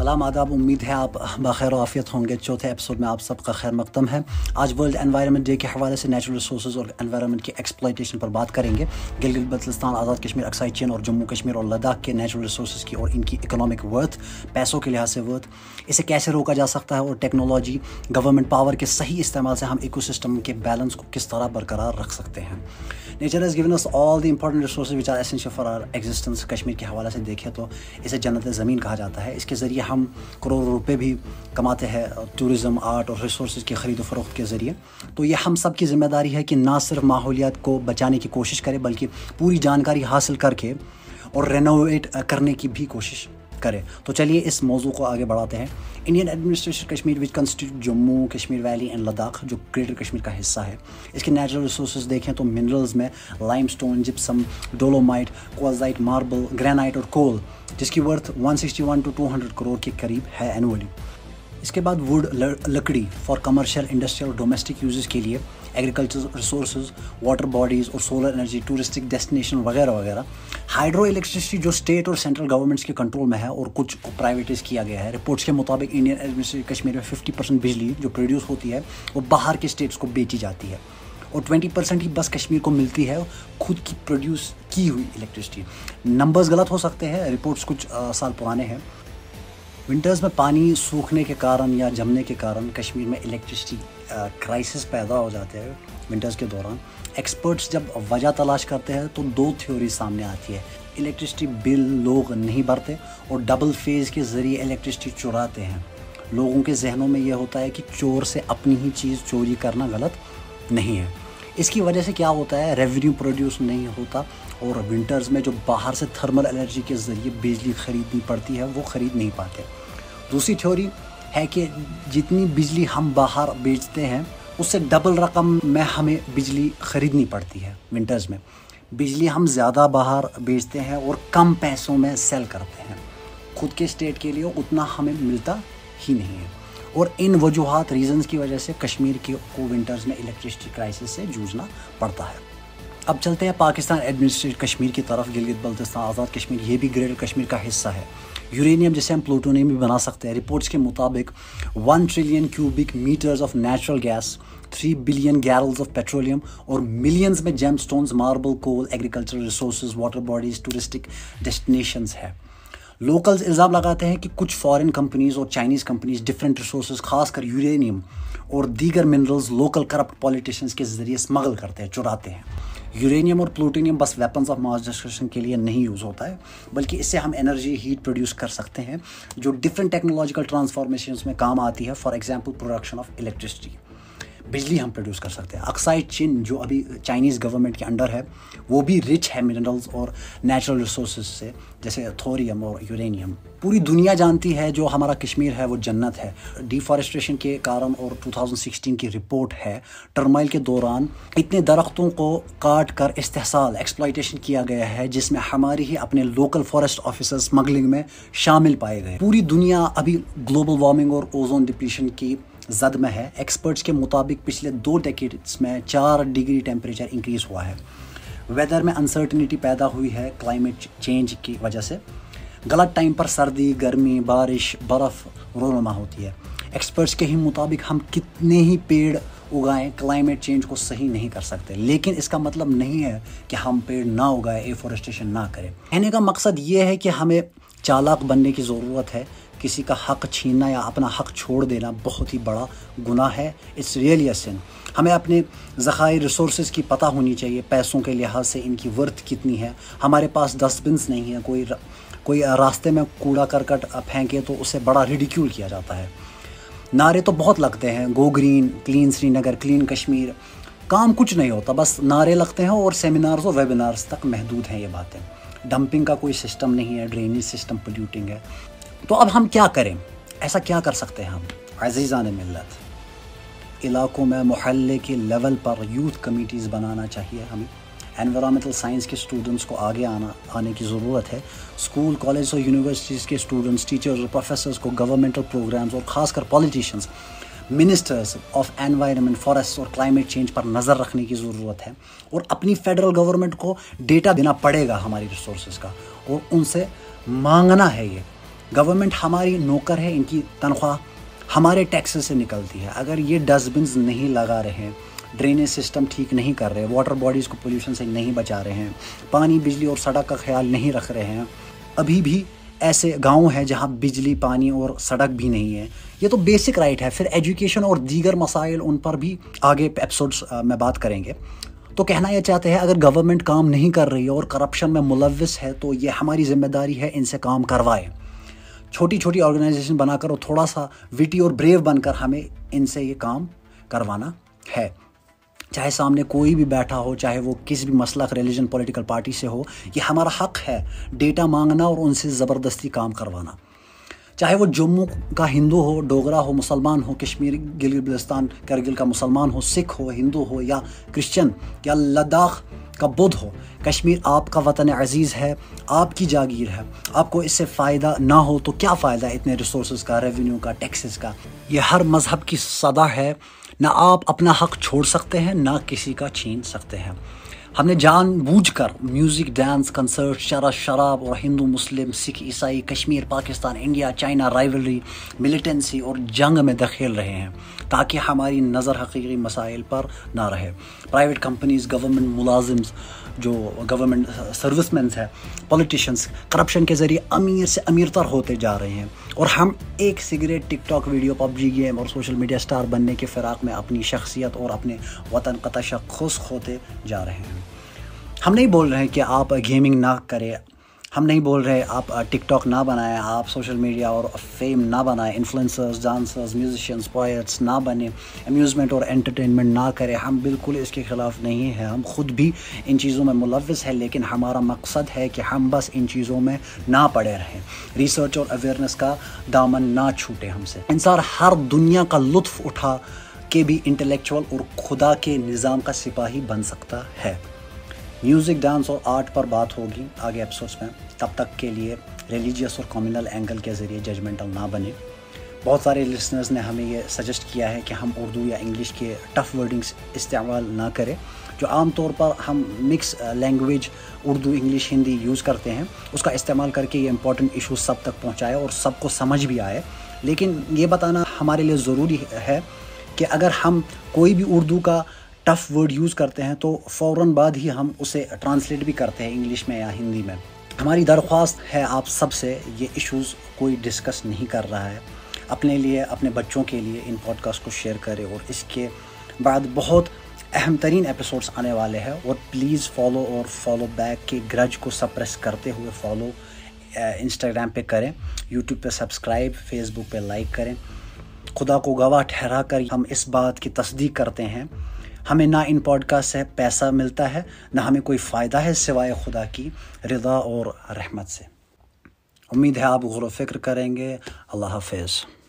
سلام، آداب، امید ہے آپ بخیر و عافیت ہوں گے۔ چوتھے ایپیسوڈ میں آپ سب کا خیر مقدم ہے۔ آج ورلڈ انوائرمنٹ ڈے کے حوالے سے نیچرل ریسورسز اور انوائرمنٹ کی ایکسپلائٹیشن پر بات کریں گے۔ گلگت بلتستان، آزاد کشمیر، اکسائی چین اور جموں کشمیر اور لداخ کے نیچرل ریسورسز کی اور ان کی اکنامک ورتھ پیسوں کے لحاظ سے ورتھ اسے کیسے روکا جا سکتا ہے اور ٹیکنالوجی گورنمنٹ پاور کے صحیح استعمال سے ہم ایکو سسٹم کے بیلنس کو کس طرح برقرار رکھ سکتے ہیں۔ Nature has given us all the important resources which are essential for our existence Kashmir کے حوالے سے دیکھیں تو اسے جنت زمین کہا جاتا ہے۔ اس کے ذریعے ہم کروڑوں روپے بھی کماتے ہیں ٹورزم آرٹ اور ریسورسز کی خرید و فروخت کے ذریعے۔ تو یہ ہم سب کی ذمہ داری ہے کہ نہ صرف ماحولیات کو بچانے کی کوشش کرے، بلکہ پوری جانکاری حاصل کر کے اور رینوویٹ کرنے کی بھی کوشش کرے تو چلیے اس موضوع کو آگے بڑھاتے ہیں۔ Indian administration Kashmir which constitute Jammu Kashmir valley and Ladakh جو گریٹر کشمیر کا حصہ ہے۔ اس کے نیچرل ریسورسز دیکھیں تو منرلز میں limestone gypsum dolomite quartzite marble granite اور کول جس کی worth one sixty one two two hundred crore کے قریب ہے اینولی اس کے بعد ووڈ لکڑی فار کمرشل انڈسٹریل اور ڈومیسٹک یوزز کے لیے ایگریکلچر ریسورسز واٹر باڈیز اور سولر انرجی ٹورسٹک ڈیسٹینیشن وغیرہ وغیرہ۔ ہائیڈرو الیکٹریسٹی جو اسٹیٹ اور سینٹرل گورنمنٹس کے کنٹرول میں ہے اور کچھ کو پرائیویٹائز کیا گیا ہے۔ رپورٹس کے مطابق انڈین ایڈمنسٹریشن کشمیر میں ففٹی پرسینٹ بجلی جو پروڈیوس ہوتی ہے وہ باہر کے اسٹیٹس کو بیچی جاتی ہے اور ٹوینٹی پرسینٹ ہی بس کشمیر کو ملتی ہے خود کی پروڈیوس کی ہوئی الیکٹریسٹی نمبرز غلط ہو سکتے ہیں رپورٹس کچھ سال پرانے ہیں۔ ونٹرز میں پانی سوکھنے کے کارن یا جمنے کے کارن کشمیر میں الیکٹریسٹی کرائسس پیدا ہو جاتے ہیں ونٹرز کے دوران۔ ایکسپرٹس جب وجہ تلاش کرتے ہیں تو دو تھیوری سامنے آتی ہے الیکٹریسٹی بل لوگ نہیں بھرتے اور ڈبل فیز کے ذریعے الیکٹریسٹی چراتے ہیں۔ لوگوں کے ذہنوں میں یہ ہوتا ہے کہ چور سے اپنی ہی چیز چوری کرنا غلط نہیں ہے۔ اس کی وجہ سے کیا ہوتا ہے؟ ریونیو پروڈیوس نہیں ہوتا اور ونٹرز میں جو باہر سے تھرمل انرجی کے ذریعے بجلی خریدنی پڑتی ہے، وہ خرید نہیں پاتے۔ دوسری تھیوری ہے کہ جتنی بجلی ہم باہر بیچتے ہیں، اس سے ڈبل رقم میں ہمیں بجلی خریدنی پڑتی ہے ونٹرز میں۔ بجلی ہم زیادہ باہر بیچتے ہیں اور کم پیسوں میں سیل کرتے ہیں۔ خود کے اسٹیٹ کے لیے اتنا ہمیں ملتا ہی نہیں ہے۔ اور ان وجوہات ریزنز کی وجہ سے کشمیر کے کو ونٹرز میں الیکٹریسٹی کرائسس سے جوجنا پڑتا ہے۔ اب چلتے ہیں پاکستان ایڈمنسٹریٹ کشمیر کی طرف۔ گلگت بلتستان آزاد کشمیر، یہ بھی گریٹر کشمیر کا حصہ ہے۔ یورینیم جسے ہم پلوٹونیم بھی بنا سکتے ہیں۔ رپورٹس کے مطابق one trillion cubic metres of natural gas three billion barrels of petroleum اور ملینز میں gemstones marble coal agricultural resources water bodies touristic destinations ہے۔ لوکلز الزام لگاتے ہیں کہ کچھ فارن کمپنیز اور چائنیز کمپنیز ڈفرینٹ ریسورسز خاص کر یورینیم اور دیگر منرلز لوکل کرپٹ پولیٹیشنز کے ذریعے اسمگل کرتے ہیں، چراتے ہیں۔ یورینیم اور پلوٹینیم بس ویپنز آف ماس ڈسٹرکشن کے لیے نہیں یوز ہوتا ہے، بلکہ اس سے ہم انرجی ہیٹ پروڈیوس کر سکتے ہیں، جو ڈفرینٹ ٹیکنالوجیکل ٹرانسفارمیشنس میں کام آتی ہے for example production of electricity بجلی ہم پروڈیوس کر سکتے ہیں۔ اکسائڈ چین جو ابھی چائنیز گورنمنٹ کے انڈر ہے، وہ بھی رچ ہے منرلز اور نیچرل ریسورسز سے، جیسے تھوریم اور یورینیم پوری دنیا جانتی ہے جو ہمارا کشمیر ہے، وہ جنت ہے۔ ڈیفارسٹریشن کے کارن اور 2016 کی رپورٹ ہے۔ ٹرمائل کے دوران اتنے درختوں کو کاٹ کر استحصال ایکسپلائٹیشن کیا گیا ہے، جس میں ہماری ہی اپنے لوکل فارسٹ آفیسر اسمگلنگ میں شامل پائے گئے۔ پوری دنیا ابھی گلوبل وارمنگ اور اوزون ڈپلیشن کی زد میں ہے۔ ایکسپرٹس کے مطابق پچھلے دو ڈیکیڈس میں چار ڈگری ٹیمپریچر انکریز ہوا ہے۔ ویدر میں انسرٹنیٹی پیدا ہوئی ہے کلائمیٹ چینج کی وجہ سے۔ غلط ٹائم پر سردی، گرمی، بارش، برف رونما ہوتی ہے۔ ایکسپرٹس کے ہی مطابق ہم کتنے ہی پیڑ اگائیں کلائمیٹ چینج کو صحیح نہیں کر سکتے۔ لیکن اس کا مطلب نہیں ہے کہ ہم پیڑ نہ اگائیں ایفورسٹیشن نہ کریں۔ کہنے کا مقصد یہ ہے کہ ہمیں چالاک بننے کی ضرورت ہے۔ کسی کا حق چھیننا یا اپنا حق چھوڑ دینا بہت ہی بڑا گناہ ہے۔ اٹس ریئلی سن ہمیں اپنے ذخائر ریسورسز کی پتہ ہونی چاہیے پیسوں کے لحاظ سے ان کی ورتھ کتنی ہے۔ ہمارے پاس ڈسٹ بنس نہیں ہیں، کوئی کوئی راستے میں کوڑا کرکٹ پھینکے تو اسے بڑا ریڈیکیول کیا جاتا ہے۔ نعرے تو بہت لگتے ہیں go green clean Srinagar clean Kashmir کام کچھ نہیں ہوتا، بس نعرے لگتے ہیں اور سیمینارز اور ویبینارز تک محدود ہیں یہ باتیں۔ ڈمپنگ کا کوئی سسٹم نہیں ہے ڈرینیج سسٹم پولیوٹنگ ہے۔ تو اب ہم کیا کریں؟ ایسا کیا کر سکتے ہیں ہم؟ عزیزان ملت، علاقوں میں محلے کے لیول پر یوتھ کمیٹیز بنانا چاہیے ہمیں. انوائرمنٹل سائنس کے اسٹوڈنٹس کو آگے آنا، آنے کی ضرورت ہے. اسکول کالج اور یونیورسٹیز کے اسٹوڈنٹس ٹیچرز اور پروفیسرس کو گورنمنٹل پروگرامز اور خاص کر politicians ministers of environment forest اور کلائمیٹ چینج پر نظر رکھنے کی ضرورت ہے. اور اپنی فیڈرل گورنمنٹ کو ڈیٹا دینا پڑے گا ہماری ریسورسز کا. اور ان سے مانگنا ہے یہ. گورنمنٹ ہماری نوکر ہے، ان کی تنخواہ ہمارے ٹیکسز سے نکلتی ہے۔ اگر یہ ڈسٹ بنز نہیں لگا رہے ہیں ڈرینیج سسٹم ٹھیک نہیں کر رہے، واٹر باڈیز کو پولیوشن سے نہیں بچا رہے ہیں پانی، بجلی اور سڑک کا خیال نہیں رکھ رہے ہیں ابھی بھی ایسے گاؤں ہیں جہاں بجلی، پانی اور سڑک بھی نہیں ہے۔ یہ تو بیسک رائٹ ہے۔ پھر ایجوکیشن اور دیگر مسائل ان پر بھی آگے ایپیسوڈس میں بات کریں گے۔ تو کہنا یہ چاہتے ہیں، اگر گورنمنٹ کام نہیں کر رہی ہے اور کرپشن میں ملوث ہے، تو یہ ہماری ذمہ داری ہے ان سے کام کروائے۔ چھوٹی چھوٹی آرگنائزیشن بنا کر اور تھوڑا سا وٹی اور بریو بن کر ہمیں ان سے یہ کام کروانا ہے۔ چاہے سامنے کوئی بھی بیٹھا ہو، چاہے وہ کسی بھی مسلک ریلیجن پولیٹیکل پارٹی سے ہو، یہ ہمارا حق ہے ڈیٹا مانگنا اور ان سے زبردستی کام کروانا۔ چاہے وہ جموں کا ہندو ہو، ڈوگرا ہو، مسلمان ہو، کشمیر، گلگت بلستان کرگل کا مسلمان ہو، سکھ ہو، ہندو ہو یا کرسچن یا لداخ کا بدھ ہو، کشمیر آپ کا وطن عزیز ہے، آپ کی جاگیر ہے، آپ کو اس سے فائدہ نہ ہو تو کیا فائدہ ہے اتنے ریسورسز کا ریونیو کا ٹیکسز کا؟ یہ ہر مذہب کی صدا ہے، نہ آپ اپنا حق چھوڑ سکتے ہیں، نہ کسی کا چھین سکتے ہیں۔ ہم نے جان بوجھ کر میوزک، ڈانس، کنسرٹ، شرح، شراب اور ہندو، مسلم، سکھ، عیسائی، Kashmir, Pakistan, India, China rivalry militancy اور جنگ میں دخیل رہے ہیں تاکہ ہماری نظر حقیقی مسائل پر نہ رہے۔ پرائیویٹ کمپنیز گورنمنٹ ملازمز جو گورنمنٹ سروس مینس ہے پولیٹیشنس کرپشن کے ذریعے امیر سے امیر تر ہوتے جا رہے ہیں۔ اور ہم ایک cigarette TikTok video PUBG game اور سوشل میڈیا سٹار بننے کے فراق میں اپنی شخصیت اور اپنے وطن قطع خشک ہوتے جا رہے ہیں۔ ہم نہیں بول رہے ہیں کہ آپ گیمنگ نہ کریں۔ ہم نہیں بول رہے، آپ ٹک ٹاک نہ بنائیں، آپ سوشل میڈیا اور فیم نہ بنائیں انفلوئنسرز ڈانسرز میوزیشینس پوائٹس نہ بنیں امیوزمنٹ اور انٹرٹینمنٹ نہ کریں۔ ہم بالکل اس کے خلاف نہیں ہیں۔ ہم خود بھی ان چیزوں میں ملوث ہے لیکن ہمارا مقصد ہے کہ ہم بس ان چیزوں میں نہ پڑے رہیں۔ ریسرچ اور اویئرنیس کا دامن نہ چھوٹے ہم سے۔ انسان ہر دنیا کا لطف اٹھا کے بھی انٹلیکچوئل اور خدا کے نظام کا سپاہی بن سکتا ہے۔ میوزک، ڈانس اور آرٹ پر بات ہوگی آگے ایپسوڈس میں۔ تب تک کے لیے ریلیجیس اور کمیونل اینگل کے ذریعے ججمنٹل نہ بنے بہت سارے لسنرز نے ہمیں یہ سجیسٹ کیا ہے کہ ہم اردو یا انگلش کے ٹف ورڈنگس استعمال نہ کریں، جو عام طور پر ہم mix language uh, Urdu, English, Hindi use کرتے ہیں۔ اس کا استعمال کر کے یہ امپورٹنٹ ایشوز سب تک پہنچائے اور سب کو سمجھ بھی آئے۔ لیکن یہ بتانا ہمارے لیے ضروری ہے کہ اگر ہم کوئی بھی اردو کا ٹف ورڈ یوز کرتے ہیں تو فوراً بعد ہی ہم اسے ٹرانسلیٹ بھی کرتے ہیں انگلش میں یا ہندی میں۔ ہماری درخواست ہے آپ سب سے یہ ایشوز کوئی ڈسکس نہیں کر رہا ہے۔ اپنے لیے، اپنے بچوں کے لیے ان پوڈ کاسٹ کو شیئر کرے اور اس کے بعد بہت اہم ترین ایپیسوڈس آنے والے ہیں اور پلیز فالو اور فالو بیک کے گرج کو سپریس کرتے ہوئے فالو انسٹاگرام پہ کریں یوٹیوب پہ سبسکرائب فیس بک پہ لائک کریں۔ خدا کو گواہ ٹھہرا کر ہم اس بات کی تصدیق کرتے ہیں۔ ہمیں نہ ان پوڈ کاسٹ سے پیسہ ملتا ہے، نہ ہمیں کوئی فائدہ ہے سوائے خدا کی رضا اور رحمت سے۔ امید ہے آپ غور و فکر کریں گے۔ اللہ حافظ۔